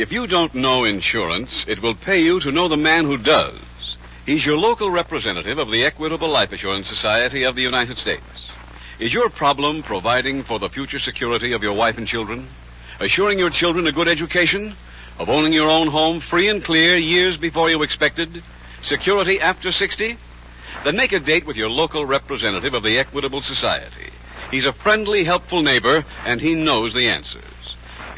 If you don't know insurance, it will pay you to know the man who does. He's your local representative of the Equitable Life Assurance Society of the United States. Is your problem providing for the future security of your wife and children? Assuring your children a good education? Of owning your own home free and clear years before you expected? Security after 60? Then make a date with your local representative of the Equitable Society. He's a friendly, helpful neighbor, and he knows the answers.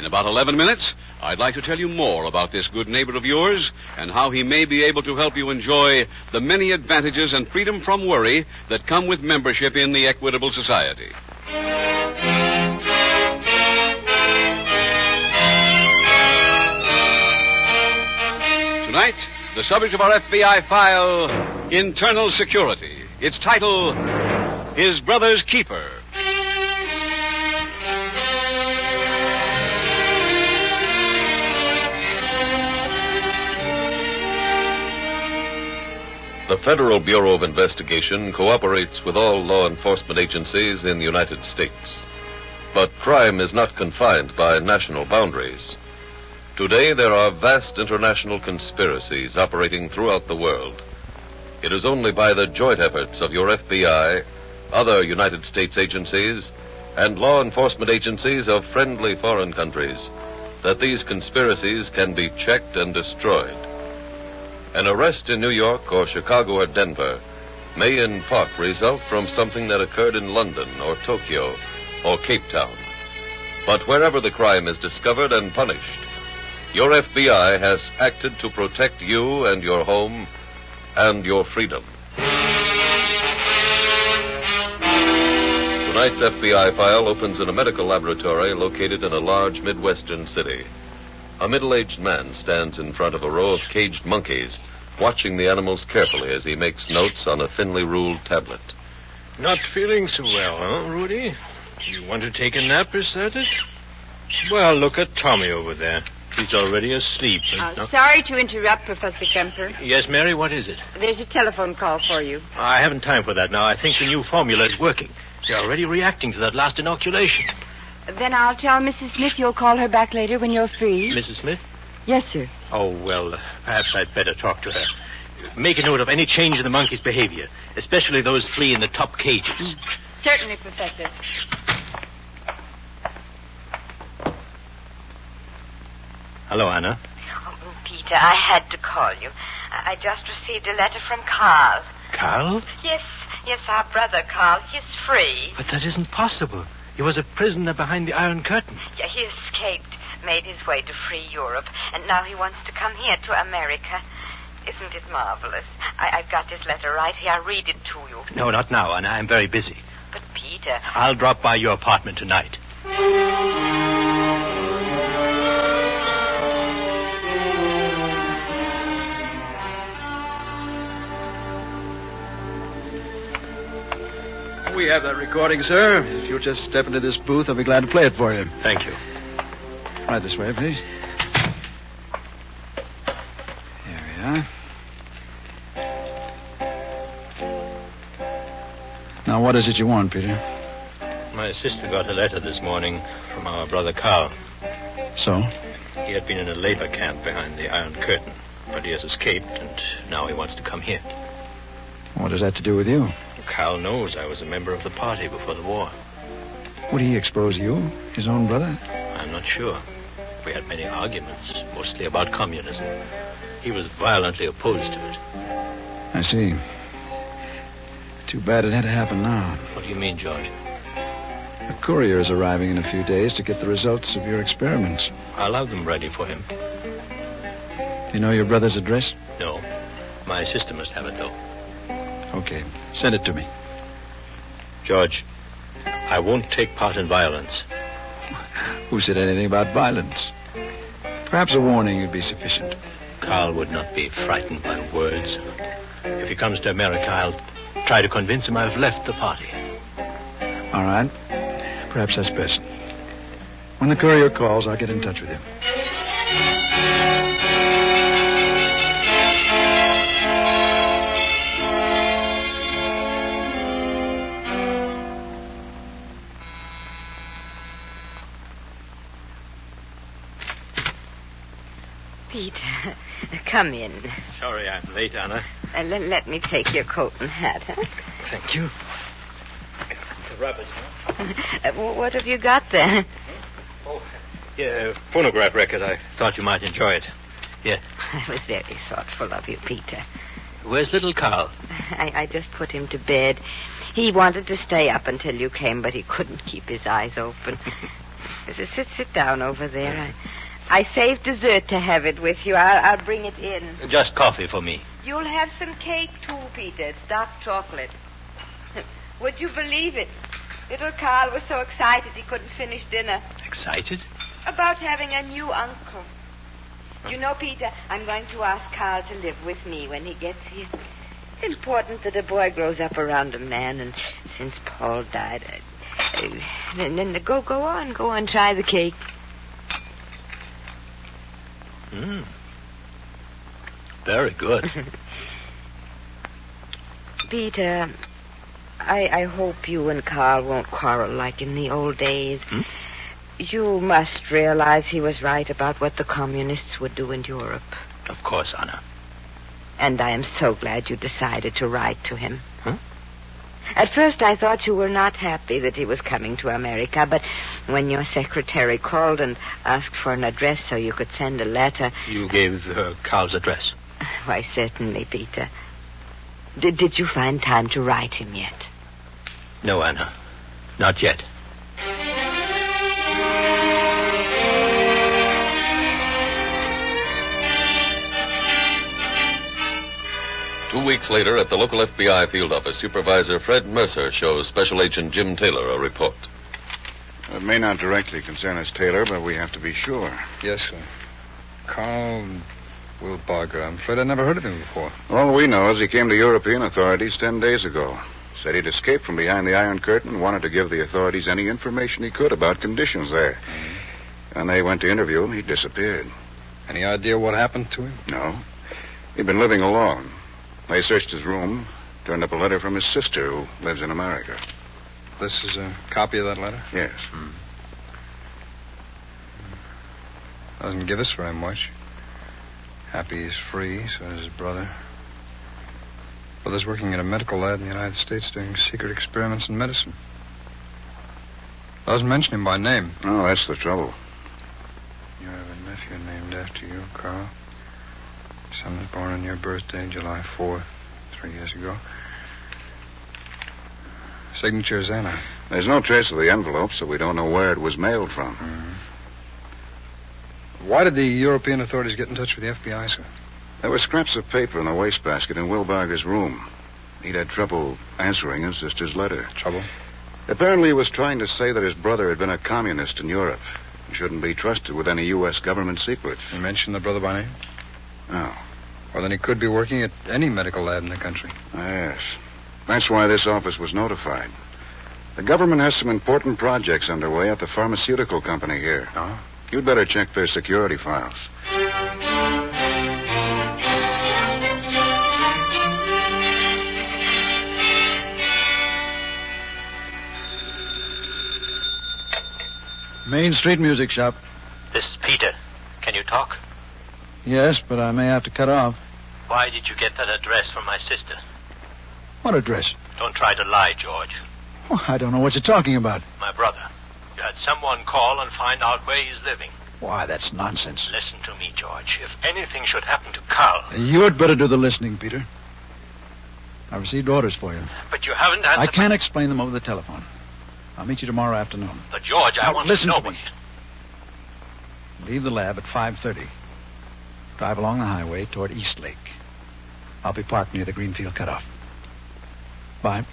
In about 11 minutes, I'd like to tell you more about this good neighbor of yours and how he may be able to help you enjoy the many advantages and freedom from worry that come with membership in the Equitable Society. Tonight, the subject of our FBI file, Internal Security. Its title, His Brother's Keeper. The Federal Bureau of Investigation cooperates with all law enforcement agencies in the United States. But crime is not confined by national boundaries. Today, there are vast international conspiracies operating throughout the world. It is only by the joint efforts of your FBI, other United States agencies, and law enforcement agencies of friendly foreign countries that these conspiracies can be checked and destroyed. An arrest in New York or Chicago or Denver may in part result from something that occurred in London or Tokyo or Cape Town. But wherever the crime is discovered and punished, your FBI has acted to protect you and your home and your freedom. Tonight's FBI file opens in a medical laboratory located in a large Midwestern city. A middle aged man stands in front of a row of caged monkeys, watching the animals carefully as he makes notes on a thinly ruled tablet. Not feeling so well, huh, Rudy? You want to take a nap, is that it? Well, look at Tommy over there. He's already asleep. Uh, sorry to interrupt, Professor Kemper. Yes, Mary, what is it? There's a telephone call for you. I haven't time for that now. I think the new formula is working. They're already reacting to that last inoculation. Then I'll tell Mrs. Smith you'll call her back later when you're free. Mrs. Smith? Yes, sir. Oh, well, uh, perhaps I'd better talk to her. Make a note of any change in the monkey's behavior, especially those three in the top cages. Mm. Certainly, Professor. Hello, Anna. Oh, Peter, I had to call you. I I just received a letter from Carl. Carl? Yes, yes, our brother Carl. He's free. But that isn't possible. He was a prisoner behind the Iron Curtain. Yeah, he escaped, made his way to free Europe, and now he wants to come here to America. Isn't it marvelous? I, I've got this letter right here. I'll read it to you. No, not now, Anna. I'm very busy. But, Peter, I'll drop by your apartment tonight. We have that recording, sir. If you'll just step into this booth, I'll be glad to play it for you. Thank you. Right this way, please. There we are. Now, what is it you want, Peter? My sister got a letter this morning from our brother Carl. So? He had been in a labor camp behind the Iron Curtain, but he has escaped, and now he wants to come here. What has that to do with you? Carl knows I was a member of the party before the war. Would he expose you, his own brother? I'm not sure. We had many arguments, mostly about communism. He was violently opposed to it. I see. Too bad it had to happen now. What do you mean, George? A courier is arriving in a few days to get the results of your experiments. I'll have them ready for him. Do you know your brother's address? No. My sister must have it, though. Okay. Send it to me. George, I won't take part in violence. Who said anything about violence? Perhaps a warning would be sufficient. Carl would not be frightened by words. If he comes to America, I'll try to convince him I've left the party. All right. Perhaps that's best. When the courier calls, I'll get in touch with you. Pete, come in. Sorry I'm late, Anna. Uh, let, let me take your coat and hat, huh? Thank you. The rabbits, huh? Uh, what have you got there? Oh, yeah, phonograph record. I thought you might enjoy it. Yeah. That was very thoughtful of you, Peter. Where's little Carl? I, I just put him to bed. He wanted to stay up until you came, but he couldn't keep his eyes open. Sit, sit down over there. I, I saved dessert to have it with you. I'll, I'll bring it in. Just coffee for me. You'll have some cake too, Peter. It's dark chocolate. Would you believe it? Little Carl was so excited he couldn't finish dinner. Excited? About having a new uncle. You know, Peter, I'm going to ask Carl to live with me when he gets here. It's important that a boy grows up around a man, and since Paul died, I, I, and then go, go on, go on, try the cake. Mm. Very good. Peter, I, I hope you and Carl won't quarrel like in the old days. Hmm? You must realize he was right about what the communists would do in Europe. of course, Anna. And I am so glad you decided to write to him. At first, I thought you were not happy that he was coming to America, but when your secretary called and asked for an address so you could send a letter, You gave uh, Carl's address. why, certainly, Peter. Did, did you find time to write him yet? No, Anna. Not yet. Two weeks later, at the local FBI field office, Supervisor Fred Mercer shows Special Agent Jim Taylor a report. It may not directly concern us, Taylor, but we have to be sure. Yes, sir. Carl Wilbarger. I'm afraid I never heard of him before. All we know is he came to European authorities ten days ago. Said he'd escaped from behind the Iron Curtain and wanted to give the authorities any information he could about conditions there. Mm-hmm. When they went to interview him, he disappeared. Any idea what happened to him? No. He'd been living alone. They searched his room, turned up a letter from his sister who lives in America. This is a copy of that letter? Yes. Hmm. Doesn't give us very much. Happy he's free, so is his brother. Brother's working in a medical lab in the United States doing secret experiments in medicine. Doesn't mention him by name. Oh, that's the trouble. You have a nephew named after you, Carl. Son was born on your birthday, July 4th, three years ago. Signature is Anna. There's no trace of the envelope, so we don't know where it was mailed from. Mm-hmm. Why did the European authorities get in touch with the FBI, sir? There were scraps of paper in the wastebasket in Wilbarger's room. He'd had trouble answering his sister's letter. Trouble? Apparently, he was trying to say that his brother had been a communist in Europe. He shouldn't be trusted with any U.S. government secrets. You mentioned the brother by name? Oh, Well, then he could be working at any medical lab in the country. Ah, yes. That's why this office was notified. The government has some important projects underway at the pharmaceutical company here. Oh? You'd better check their security files. Main Street Music Shop. This is Peter. Can you talk? Yes, but I may have to cut off. Why did you get that address from my sister? What address? Don't try to lie, George. Oh, I don't know what you're talking about. My brother. You had someone call and find out where he's living. Why, that's nonsense. Listen to me, George. If anything should happen to Carl, You'd better do the listening, Peter. I received orders for you. but you haven't answered. I can't explain them over the telephone. I'll meet you tomorrow afternoon. But George, I Now, want listen to know. to me. Leave the lab at 5.30. Drive along the highway toward East Lake. I'll be parked near the Greenfield cutoff. Bye.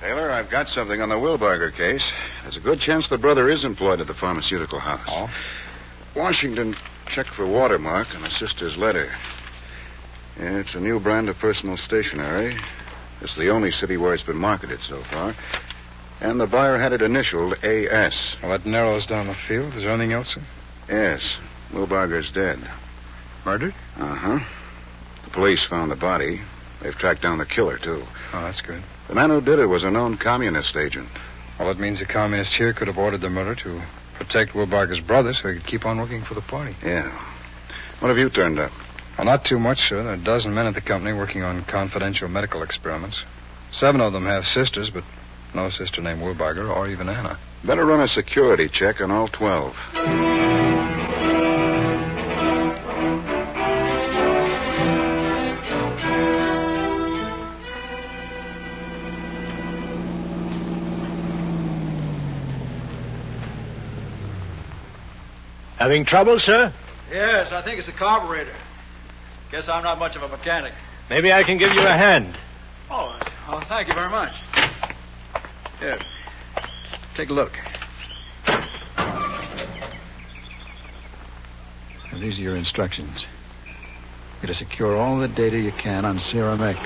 Taylor, I've got something on the Wilbarger case. There's a good chance the brother is employed at the pharmaceutical house. Oh? Washington checked the watermark on the sister's letter. It's a new brand of personal stationery. It's the only city where it's been marketed so far. And the buyer had it initialed A.S. Well, that narrows down the field. Is there anything else, sir? Yes, Wilbarger's dead. Murdered? Uh huh. The police found the body. They've tracked down the killer, too. Oh, that's good. The man who did it was a known communist agent. Well, that means the communist here could have ordered the murder to protect Wilbarger's brother so he could keep on working for the party. Yeah. What have you turned up? Well, not too much, sir. There are a dozen men at the company working on confidential medical experiments. Seven of them have sisters, but no sister named Wilbarger or even Anna. Better run a security check on all 12. Having trouble, sir? Yes, I think it's the carburetor. Guess I'm not much of a mechanic. Maybe I can give you a hand. Oh, oh thank you very much. Here. Take a look. And these are your instructions. You're to secure all the data you can on Serum X.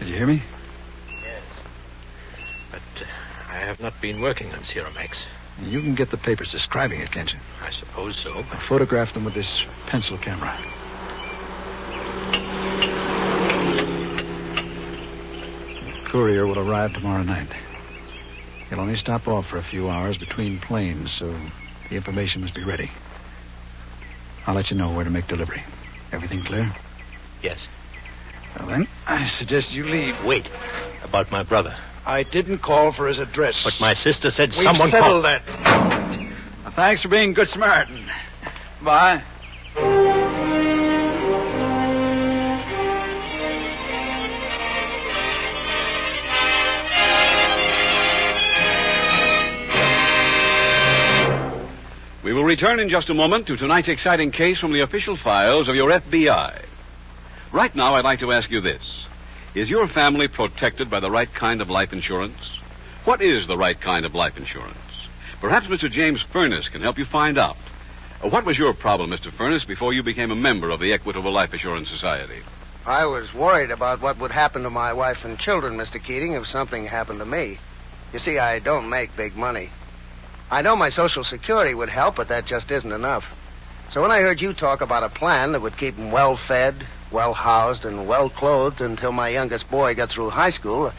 Did you hear me? Yes. But uh, I have not been working on Serum X. You can get the papers describing it, can't you? I suppose so. Now photograph them with this pencil camera. The courier will arrive tomorrow night. He'll only stop off for a few hours between planes, so the information must be ready. I'll let you know where to make delivery. Everything clear? Yes. Well, then, I suggest you leave. Wait. About my brother. I didn't call for his address. But my sister said We've someone settled called. that. Well, thanks for being good Samaritan. Bye. We will return in just a moment to tonight's exciting case from the official files of your FBI. Right now, I'd like to ask you this. Is your family protected by the right kind of life insurance? What is the right kind of life insurance? Perhaps Mr. James Furness can help you find out. Uh, What was your problem, Mr. Furness, before you became a member of the Equitable Life Assurance Society? I was worried about what would happen to my wife and children, Mr. Keating, if something happened to me. You see, I don't make big money. I know my Social Security would help, but that just isn't enough. So when I heard you talk about a plan that would keep them well fed, well housed, and well clothed until my youngest boy got through high school,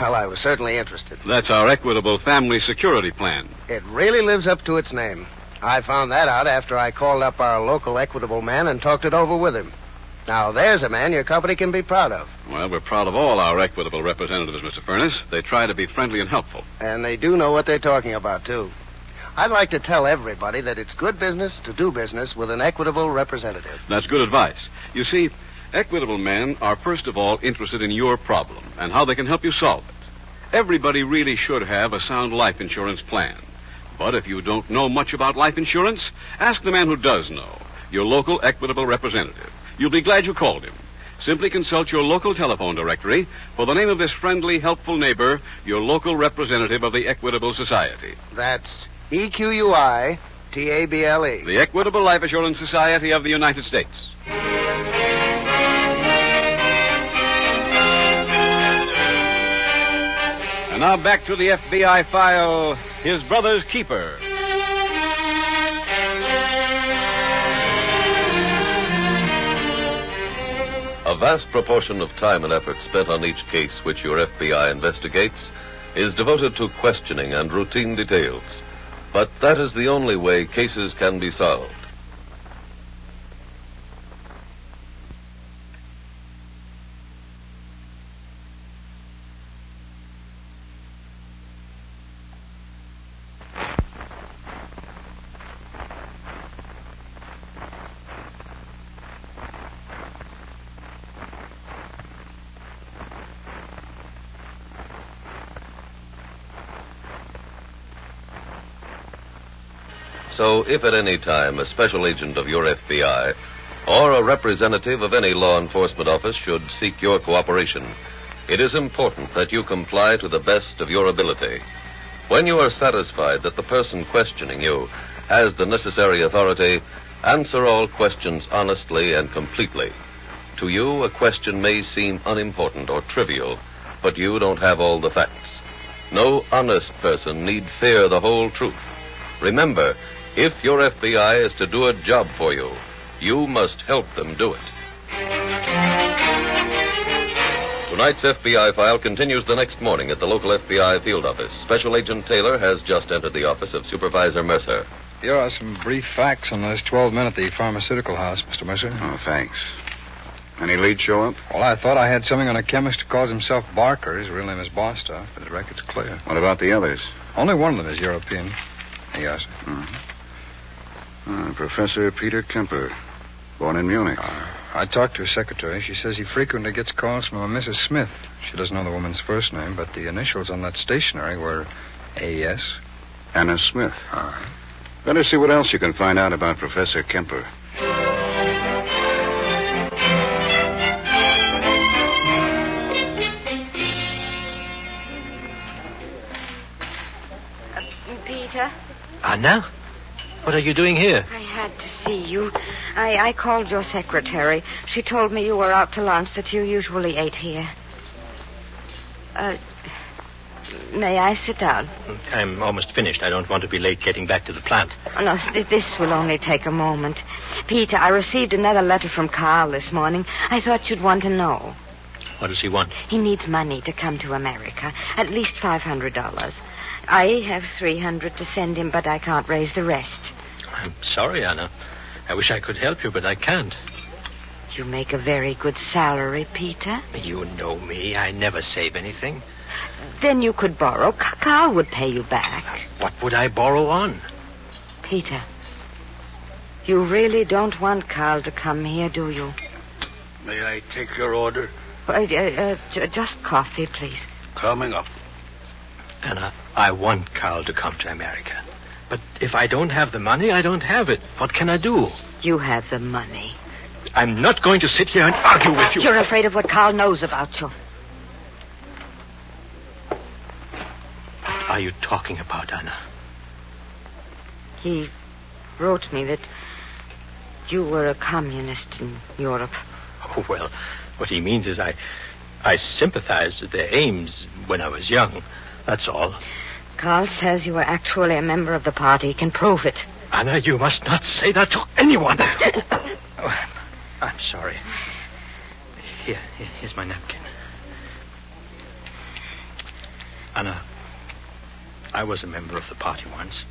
well, I was certainly interested. That's our Equitable Family Security Plan. It really lives up to its name. I found that out after I called up our local Equitable man and talked it over with him. Now, there's a man your company can be proud of. Well, we're proud of all our Equitable representatives, Mr. Furness. They try to be friendly and helpful. And they do know what they're talking about, too. I'd like to tell everybody that it's good business to do business with an equitable representative. That's good advice. You see, Equitable men are first of all interested in your problem and how they can help you solve it. Everybody really should have a sound life insurance plan. But if you don't know much about life insurance, ask the man who does know, your local Equitable representative. You'll be glad you called him. Simply consult your local telephone directory for the name of this friendly, helpful neighbor, your local representative of the Equitable Society. That's E Q U I T A B L E. The Equitable Life Assurance Society of the United States. And now back to the FBI file His Brother's Keeper. A vast proportion of time and effort spent on each case which your FBI investigates is devoted to questioning and routine details. But that is the only way cases can be solved. So if at any time a special agent of your FBI or a representative of any law enforcement office should seek your cooperation, it is important that you comply to the best of your ability. When you are satisfied that the person questioning you has the necessary authority, answer all questions honestly and completely. To you, a question may seem unimportant or trivial, but you don't have all the facts. No honest person need fear the whole truth. Remember, if your FBI is to do a job for you, you must help them do it. Tonight's FBI file continues the next morning at the local FBI field office. Special Agent Taylor has just entered the office of Supervisor Mercer. Here are some brief facts on those 12 men at the pharmaceutical house, Mr. Mercer. Oh, thanks. Any leads show up? Well, I thought I had something on a chemist who calls himself Barker. His real name is Bostock, but his record's clear. What about the others? Only one of them is European. Yes, sir. Uh, Professor Peter Kemper, born in Munich. I talked to his secretary. She says he frequently gets calls from a Mrs. Smith. She doesn't know the woman's first name, but the initials on that stationery were A.S. Anna Smith. Uh-huh. Better see what else you can find out about Professor Kemper. Peter, Anna? What are you doing here? I had to see you. I, I called your secretary. She told me you were out to lunch that you usually ate here. Uh, may I sit down? I'm almost finished. I don't want to be late getting back to the plant. Oh, no, this will only take a moment. Peter, I received another letter from Carl this morning. I thought you'd want to know. What does he want? He needs money to come to America. At least $500. I have 300 to send him, but I can't raise the rest. I'm sorry, Anna. I wish I could help you, but I can't. You make a very good salary, Peter. You know me. I never save anything. Then you could borrow. C- Carl would pay you back. What would I borrow on? Peter, you really don't want Carl to come here, do you? May I take your order? Uh, uh, uh, just coffee, please. Coming up. Anna, I want Carl to come to America. But if I don't have the money, I don't have it. What can I do? You have the money. I'm not going to sit here and argue with you. You're afraid of what Carl knows about you. What are you talking about, Anna? He wrote me that you were a communist in Europe. Oh, well, what he means is I, I sympathized with their aims when I was young. That's all. Carl says you were actually a member of the party. He can prove it. Anna, you must not say that to anyone. Oh, I'm sorry. Here, here- here's my napkin. Anna, I was a member of the party once,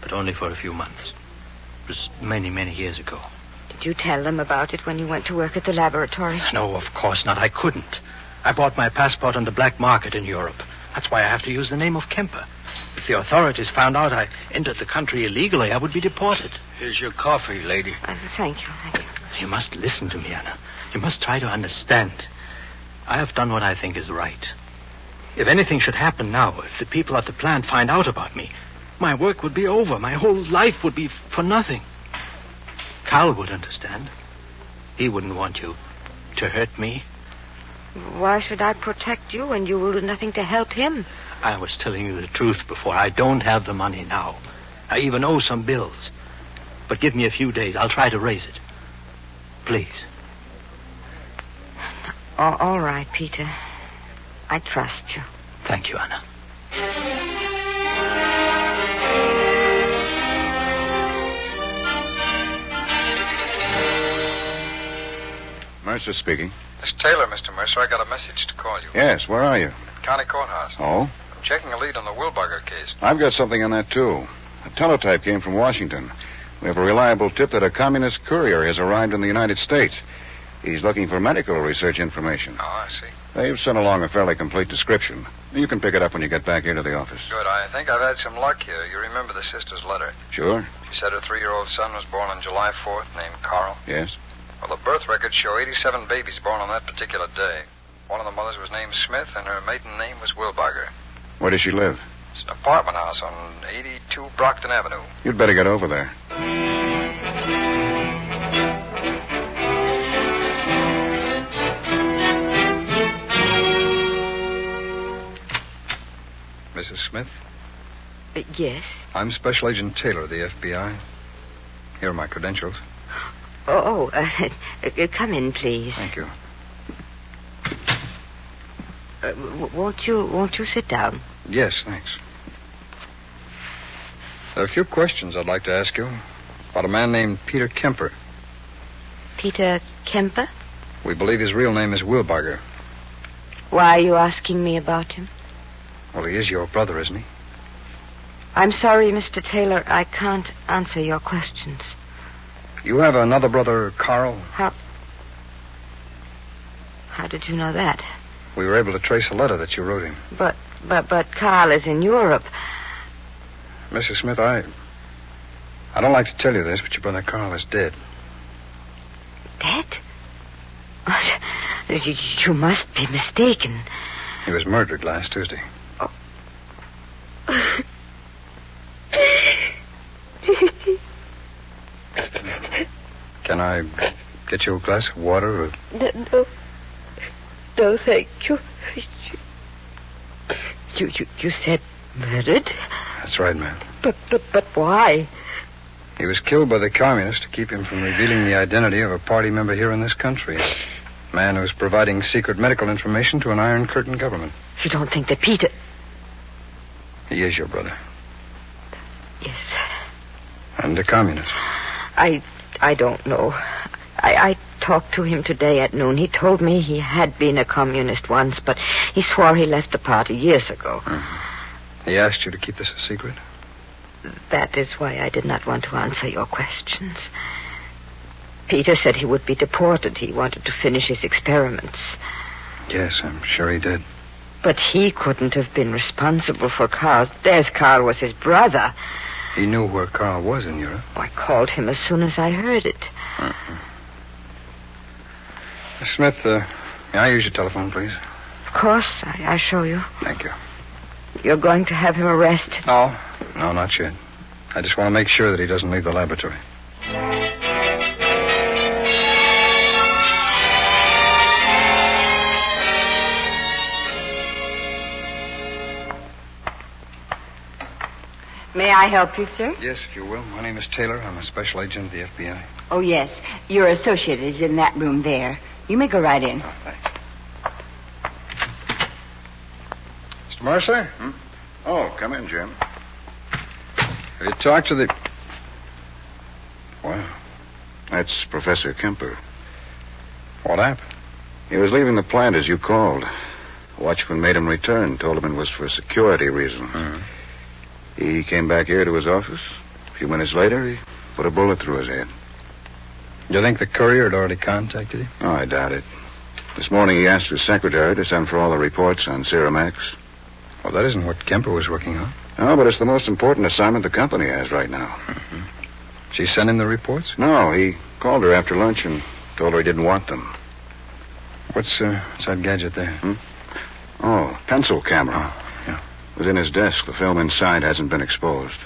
but only for a few months. It was many, many years ago. Did you tell them about it when you went to work at the laboratory? No, of course not. I couldn't. I bought my passport on the black market in Europe. That's why I have to use the name of Kemper. If the authorities found out I entered the country illegally, I would be deported. Here's your coffee, lady. Uh, thank you, thank you. You must listen to me, Anna. You must try to understand. I have done what I think is right. If anything should happen now, if the people at the plant find out about me, my work would be over. My whole life would be for nothing. Carl would understand. He wouldn't want you to hurt me. Why should I protect you when you will do nothing to help him? I was telling you the truth before. I don't have the money now. I even owe some bills. But give me a few days. I'll try to raise it. Please. All right, Peter. I trust you. Thank you, Anna. Mercer speaking. It's Taylor, Mr. Mercer. I got a message to call you. Yes, where are you? At County Courthouse. Oh? I'm checking a lead on the Wilbarger case. I've got something on that, too. A teletype came from Washington. We have a reliable tip that a communist courier has arrived in the United States. He's looking for medical research information. Oh, I see. They've sent along a fairly complete description. You can pick it up when you get back here to the office. Good. I think I've had some luck here. You remember the sister's letter. Sure? She said her three-year-old son was born on July 4th, named Carl. Yes? Well, the birth records show 87 babies born on that particular day. One of the mothers was named Smith, and her maiden name was Wilbarger. Where does she live? It's an apartment house on 82 Brockton Avenue. You'd better get over there. Mrs. Smith, Uh, yes. I'm Special Agent Taylor of the FBI. Here are my credentials. Oh, oh uh, come in, please. Thank you. Uh, won't you? Won't you sit down? Yes, thanks. There are a few questions I'd like to ask you about a man named Peter Kemper. Peter Kemper? We believe his real name is Wilbarger. Why are you asking me about him? Well, he is your brother, isn't he? I'm sorry, Mr. Taylor. I can't answer your questions. You have another brother, Carl. How How did you know that? We were able to trace a letter that you wrote him. But but but Carl is in Europe. Mrs. Smith, I. I don't like to tell you this, but your brother Carl is dead. Dead? You, you must be mistaken. He was murdered last Tuesday. Oh. Can I get you a glass of water? Or... No, no, no, thank you. You, you, you said murdered, That's right, ma'am. but but but why? He was killed by the communists to keep him from revealing the identity of a party member here in this country. A man who was providing secret medical information to an Iron Curtain government. You don't think that Peter? He is your brother. Yes, And a communist. I I don't know. I, I talked to him today at noon. He told me he had been a communist once, but he swore he left the party years ago. Mm-hmm. He asked you to keep this a secret? That is why I did not want to answer your questions. Peter said he would be deported. He wanted to finish his experiments. Yes, I'm sure he did. But he couldn't have been responsible for Carl's death. Carl was his brother. He knew where Carl was in Europe. I called him as soon as I heard it. Miss Smith, uh, may I use your telephone, please? Of course, I, I show you. Thank you. You're going to have him arrested. No, no, not yet. I just want to make sure that he doesn't leave the laboratory. May I help you, sir? Yes, if you will. My name is Taylor. I'm a special agent of the FBI. Oh, yes. Your associate is in that room there. You may go right in. Oh, thanks. Mr. Mercer, Oh, come in, Jim. have you talked to the. Wow. That's Professor Kemper. What happened? He was leaving the plant as you called. The Watchman made him return, told him it was for security reasons. Mhm. He came back here to his office. A few minutes later, he put a bullet through his head. Do you think the courier had already contacted him? Oh, I doubt it. This morning he asked his secretary to send for all the reports on Serum X. Well, that isn't what Kemper was working on. No, but it's the most important assignment the company has right now. She sent him the reports? No, he called her after lunch and told her he didn't want them. What's, uh, what's that gadget there? Oh, pencil camera. Oh, was in his desk. The film inside hasn't been exposed.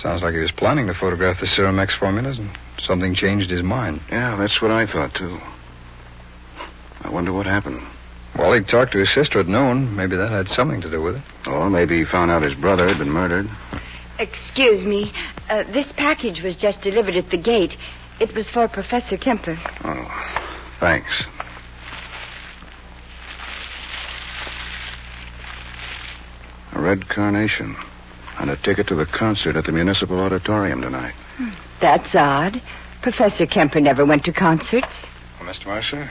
Sounds like he was planning to photograph the Serum X formulas and something changed his mind. Yeah, that's what I thought, too. I wonder what happened. Well, he talked to his sister at noon. Maybe that had something to do with it. Or maybe he found out his brother had been murdered. Excuse me. Uh, this package was just delivered at the gate. It was for Professor Kemper. Oh, thanks. A red carnation and a ticket to the concert at the Municipal Auditorium tonight. That's odd. Professor Kemper never went to concerts. Well, Mr. Mercer?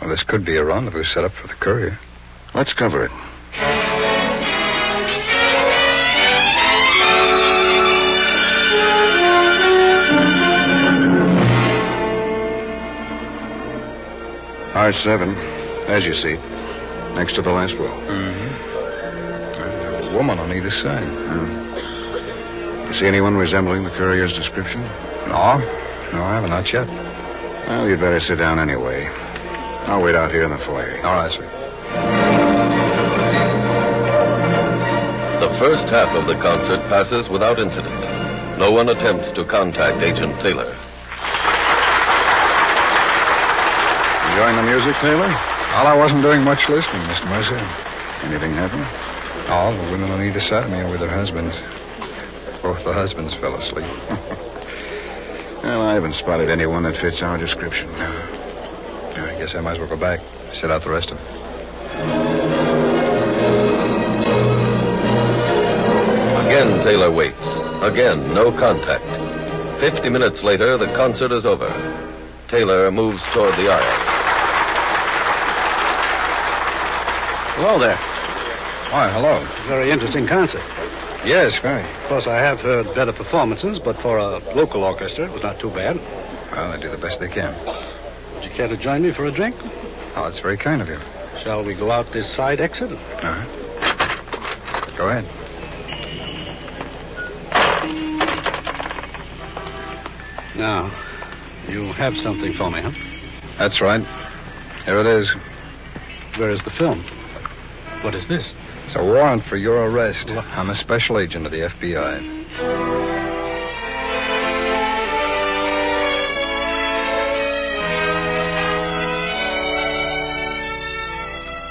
Well, this could be a rendezvous set up for the courier. Let's cover it. R7, as you see, next to the last row. Mm-hmm. A woman on either side. Hmm. You see anyone resembling the courier's description? No, no, I haven't. Not yet. Well, you'd better sit down anyway. I'll wait out here in the foyer. All right, sir. The first half of the concert passes without incident. No one attempts to contact Agent Taylor. Enjoying the music, Taylor? Well, I wasn't doing much listening, Mr. Mercer. Anything happen? All the women on either side of me are with their husbands. Both the husbands fell asleep. Well, I haven't spotted anyone that fits our description. I guess I might as well go back. Sit out the rest of them. Again, Taylor waits. Again, no contact. Fifty minutes later, the concert is over. Taylor moves toward the aisle. Hello there. Why, hello. Very interesting concert. Yes, very. Of course, I have heard better performances, but for a local orchestra, it was not too bad. Well, they do the best they can. Would you care to join me for a drink? Oh, it's very kind of you. Shall we go out this side exit? Uh-huh. Go ahead. Now, you have something for me, huh? That's right. Here it is. Where is the film? What is this? It's a warrant for your arrest. I'm a special agent of the FBI.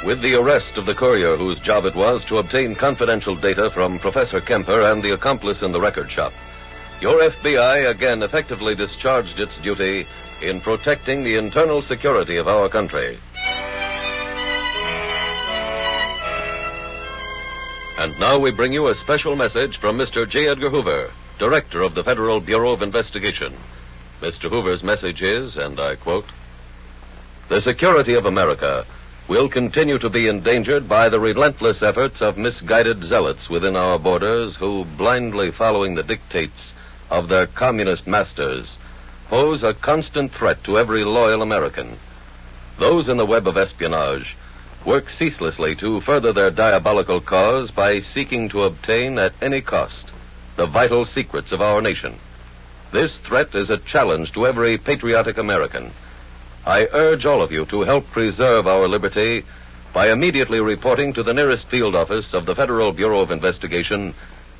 With the arrest of the courier whose job it was to obtain confidential data from Professor Kemper and the accomplice in the record shop, your FBI again effectively discharged its duty in protecting the internal security of our country. And now we bring you a special message from Mr. J. Edgar Hoover, Director of the Federal Bureau of Investigation. Mr. Hoover's message is, and I quote, The security of America will continue to be endangered by the relentless efforts of misguided zealots within our borders who, blindly following the dictates of their communist masters, pose a constant threat to every loyal American. Those in the web of espionage work ceaselessly to further their diabolical cause by seeking to obtain at any cost the vital secrets of our nation. This threat is a challenge to every patriotic American. I urge all of you to help preserve our liberty by immediately reporting to the nearest field office of the Federal Bureau of Investigation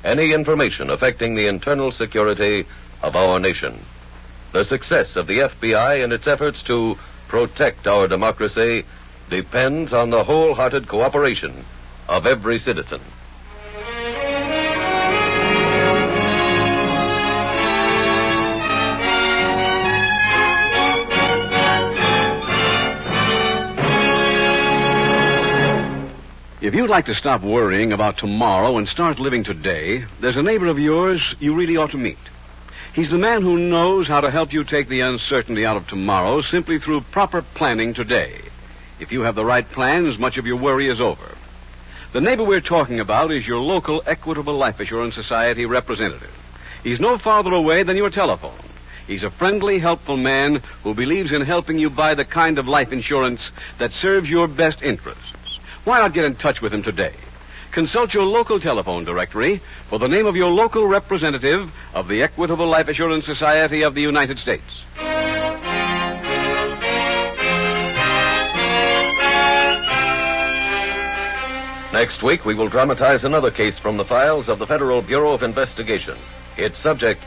any information affecting the internal security of our nation. The success of the FBI in its efforts to protect our democracy depends on the wholehearted cooperation of every citizen. If you'd like to stop worrying about tomorrow and start living today, there's a neighbor of yours you really ought to meet. He's the man who knows how to help you take the uncertainty out of tomorrow simply through proper planning today. If you have the right plans, much of your worry is over. The neighbor we're talking about is your local Equitable Life Assurance Society representative. He's no farther away than your telephone. He's a friendly, helpful man who believes in helping you buy the kind of life insurance that serves your best interests. Why not get in touch with him today? Consult your local telephone directory for the name of your local representative of the Equitable Life Assurance Society of the United States. Next week, we will dramatize another case from the files of the Federal Bureau of Investigation. Its subject,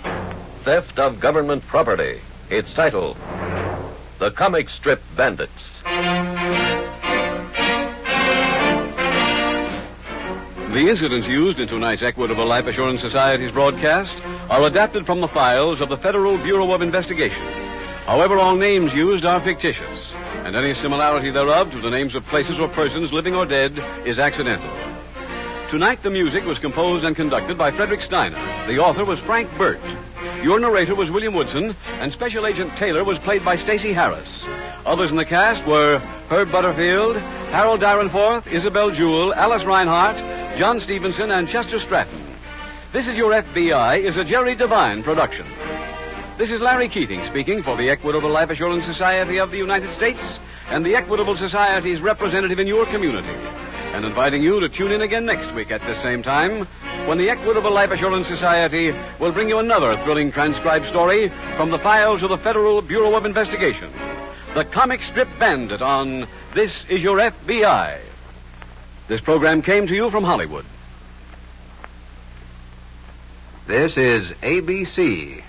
Theft of Government Property. Its title, The Comic Strip Bandits. The incidents used in tonight's Equitable Life Assurance Society's broadcast are adapted from the files of the Federal Bureau of Investigation. However, all names used are fictitious, and any similarity thereof to the names of places or persons, living or dead, is accidental. Tonight, the music was composed and conducted by Frederick Steiner. The author was Frank Burt. Your narrator was William Woodson, and Special Agent Taylor was played by Stacy Harris. Others in the cast were Herb Butterfield, Harold Dyrenforth, Isabel Jewell, Alice Reinhart, John Stevenson, and Chester Stratton. This is Your FBI is a Jerry Devine production. This is Larry Keating speaking for the Equitable Life Assurance Society of the United States and the Equitable Society's representative in your community, and inviting you to tune in again next week at the same time when the Equitable Life Assurance Society will bring you another thrilling transcribed story from the files of the Federal Bureau of Investigation. The comic strip bandit on This Is Your FBI. This program came to you from Hollywood. This is ABC,